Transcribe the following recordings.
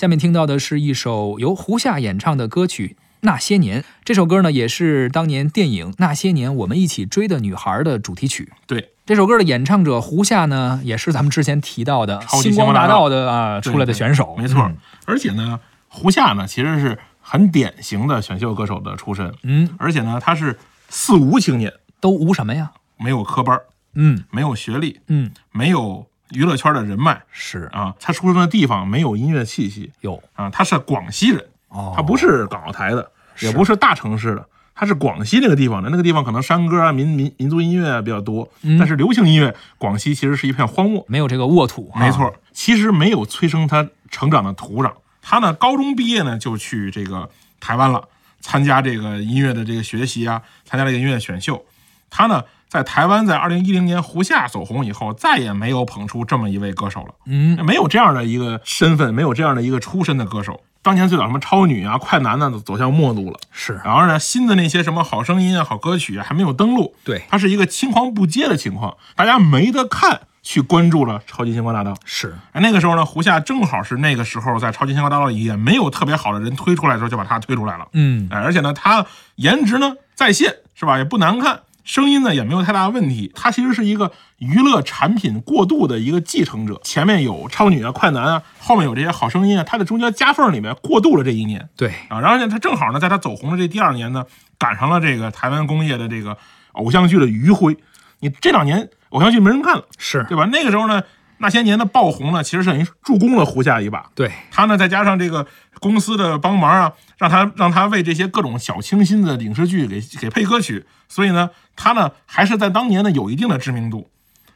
下面听到的是一首由胡夏演唱的歌曲《那些年》。这首歌呢，也是当年电影《那些年，我们一起追的女孩》的主题曲。对，这首歌的演唱者胡夏呢，也是咱们之前提到的星光大道道的啊出来的选手。没错嗯。而且呢，胡夏呢其实是很典型的选秀歌手的出身，嗯，而且呢他是四无青年，都无什么呀？没有科班，嗯没有学历，嗯，没有娱乐圈的人脉。是。啊，他出生的地方没有音乐气息。有。啊，他是广西人，哦，他不是港澳台的，也不是大城市的。他是广西那个地方的，那个地方可能山歌啊、民民民族音乐啊比较多，嗯。但是流行音乐，广西其实是一片荒漠。没有这个沃土、啊，没错，其实没有催生他成长的土壤。他呢，高中毕业呢就去这个台湾了，参加这个音乐的这个学习啊，参加这个音乐选秀。他呢，在台湾在二零一零年胡夏走红以后，再也没有捧出这么一位歌手了，嗯，没有这样的一个身份，没有这样的一个出身的歌手。当年最早什么超女啊、快男呢，都走向末路了。是然后呢，新的那些什么好声音啊、好歌曲啊，还没有登陆。对它是一个青黄不接的情况，大家没得看，去关注了超级星光大道。是，哎，那个时候呢，胡夏正好是那个时候在超级星光大道里也没有特别好的人推出来的时候，就把他推出来了。嗯哎，而且呢，他颜值呢在线，是吧？也不难看，声音呢也没有太大问题。他其实是一个娱乐产品过渡的一个继承者，前面有超女啊、快男啊，后面有这些好声音啊，他在中间夹缝里面过渡了这一年。对，啊，然后呢，他正好呢，在他走红的这第二年呢，赶上了这个台湾工业的这个偶像剧的余晖。你这两年偶像剧没人看了，是对吧？那个时候呢，那些年的爆红呢，其实是等于助攻了胡夏一把。对，他呢，再加上这个公司的帮忙啊，让他让他为这些各种小清新的影视剧给给配歌曲，所以呢，他呢还是在当年呢有一定的知名度。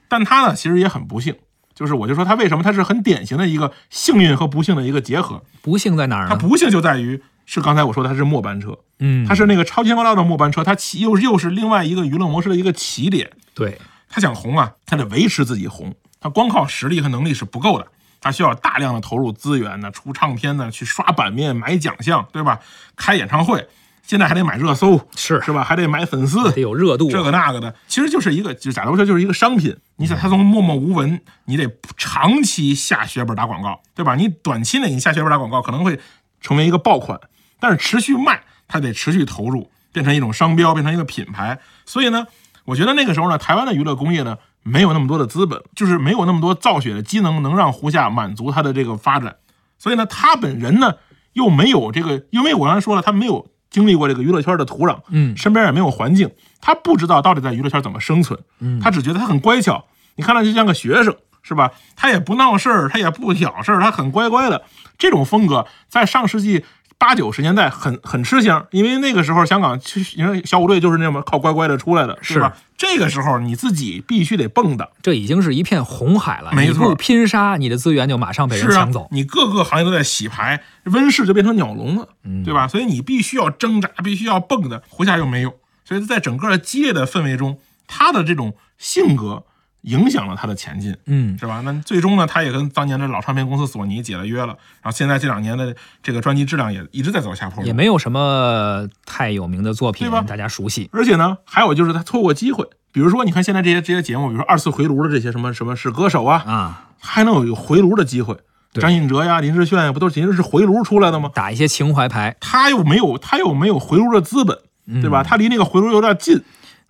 但他呢，其实也很不幸，就是我就说他为什么他是很典型的一个幸运和不幸的一个结合。不幸在哪儿呢？他不幸就在于是刚才我说的，他是末班车，嗯，他是那个超级星光大道的末班车，他起又又是另外一个娱乐模式的一个起点。对，他想红啊，他得维持自己红，他光靠实力和能力是不够的，他需要大量的投入资源呢，出唱片呢，去刷版面、买奖项，对吧？开演唱会，现在还得买热搜，是是吧？还得买粉丝，得有热度啊，这个那个的，其实就是一个，就假如说就是一个商品。你想，他从默默无闻，你得长期下血本打广告，对吧？你短期内你下血本打广告可能会成为一个爆款，但是持续卖，它得持续投入，变成一种商标，变成一个品牌。所以呢，我觉得那个时候呢，台湾的娱乐工业呢，没有那么多的资本，就是没有那么多造血的机能，能让胡夏满足他的这个发展。所以呢，他本人呢又没有这个，因为我刚才说了，他没有经历过这个娱乐圈的土壤，嗯身边也没有环境，他不知道到底在娱乐圈怎么生存，嗯他只觉得他很乖巧，你看他就像个学生，是吧？他也不闹事儿，他也不挑事儿，他很乖乖的。这种风格在上世纪八九十年代很很吃香，因为那个时候香港其实你说小虎队就是那么靠乖乖的出来的，是吧？这个时候你自己必须得蹦跶，这已经是一片红海了，没错拼杀，你的资源就马上被人抢走，。你各个行业都在洗牌，温室就变成鸟笼了，嗯对吧？所以你必须要挣扎，必须要蹦的。回家又没有，所以在整个激烈的氛围中，他的这种性格影响了他的前进。嗯，是吧？那最终呢，他也跟当年的老唱片公司索尼解了约了，然后现在这两年的这个专辑质量也一直在走下坡路也。没有什么太有名的作品对吧大家熟悉。而且呢，还有就是他错过机会，比如说你看现在这些这些节目，比如说二次回炉的这些什么什么是歌手啊，啊，还能有回炉的机会。对张信哲呀、林志炫呀，不都其实是回炉出来的吗？打一些情怀牌，他又没有他又没有回炉的资本，对嗯吧？他离那个回炉有点近，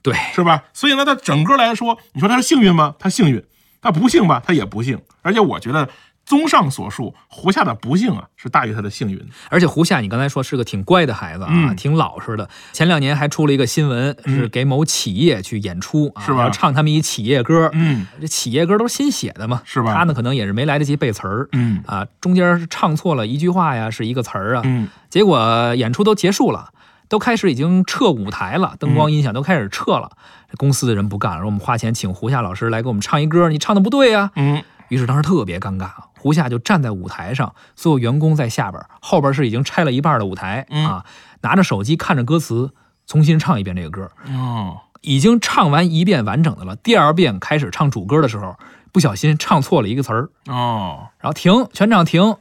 对，是吧？所以呢，他整个来说，你说他是幸运吗？他幸运，他不幸吧？他也不幸。而且我觉得，综上所述，胡夏的不幸啊，是大于他的幸运的。而且胡夏，你刚才说是个挺乖的孩子啊，嗯挺老实的。前两年还出了一个新闻，是给某企业去演出啊，是吧唱他们一企业歌。嗯这企业歌都是新写的嘛，是吧他呢可能也是没来得及背词儿，嗯啊，中间是唱错了一句话呀，是一个词儿啊，嗯结果演出都结束了，都开始已经撤舞台了，灯光音响都开始撤了。这公司的人不干了，说我们花钱请胡夏老师来给我们唱一歌，你唱的不对呀、嗯。于是当时特别尴尬，胡夏就站在舞台上，所有员工在下边，后边是已经拆了一半的舞台、嗯。啊，拿着手机看着歌词，重新唱一遍这个歌。哦。已经唱完一遍完整的了，第二遍开始唱主歌的时候，不小心唱错了一个词儿，哦。然后停，全场停，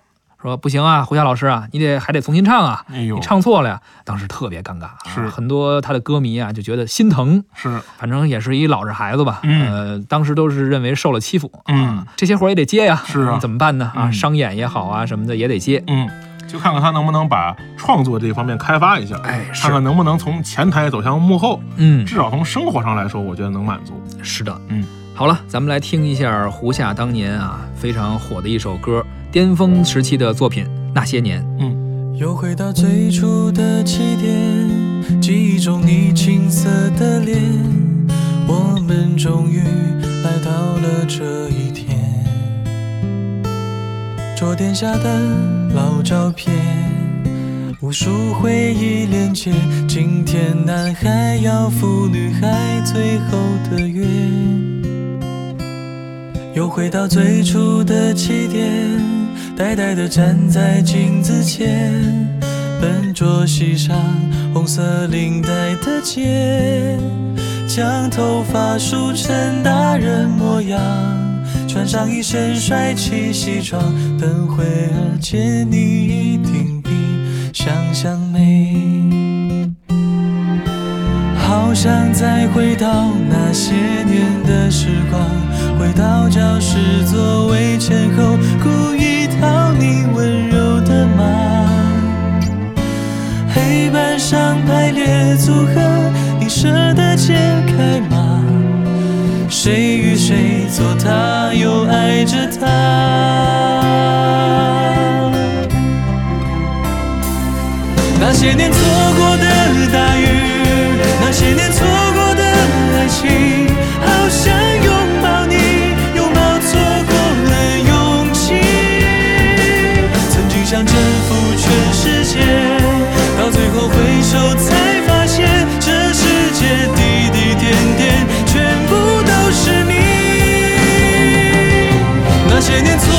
说不行啊，胡夏老师啊，你得还得重新唱啊，哎呦你唱错了呀。当时特别尴尬啊，是很多他的歌迷啊就觉得心疼，是，反正也是一老实孩子吧，嗯呃，当时都是认为受了欺负，嗯啊，这些活儿也得接呀，是啊怎么办呢？啊，嗯商演也好啊，什么的也得接，嗯，就看看他能不能把创作这一方面开发一下，哎看看能不能从前台走向幕后，嗯，至少从生活上来说，我觉得能满足。是的，嗯，好了，咱们来听一下胡夏当年啊非常火的一首歌，巅峰时期的作品《那些年》。嗯又回到最初的起点，记忆中你青涩的脸，我们终于来到了这一天。桌垫下的老照片，无数回忆连接。今天男孩要赴女孩最后的约，又回到最初的起点。呆呆地站在镜子前，笨拙系上红色领带的结，将头发梳成大人模样，穿上一身帅气西装，等会儿见你一定比想象美。好想再回到那些年的时光，回到教室座位前后，故意讨你温柔的骂。黑板上排列组合，你舍得解开吗？谁与谁做他，又爱着他。那些年错过的那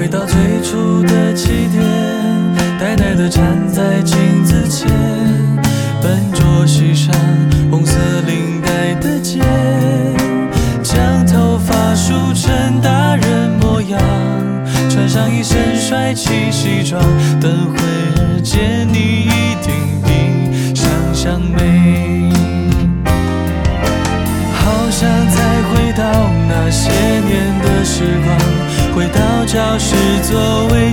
回到最初的起点，呆呆地站在镜子前，笨拙系上红色领带的结，将头发梳成大人模样，穿上一身帅气西装，等会儿见你一定比想象美。教室座位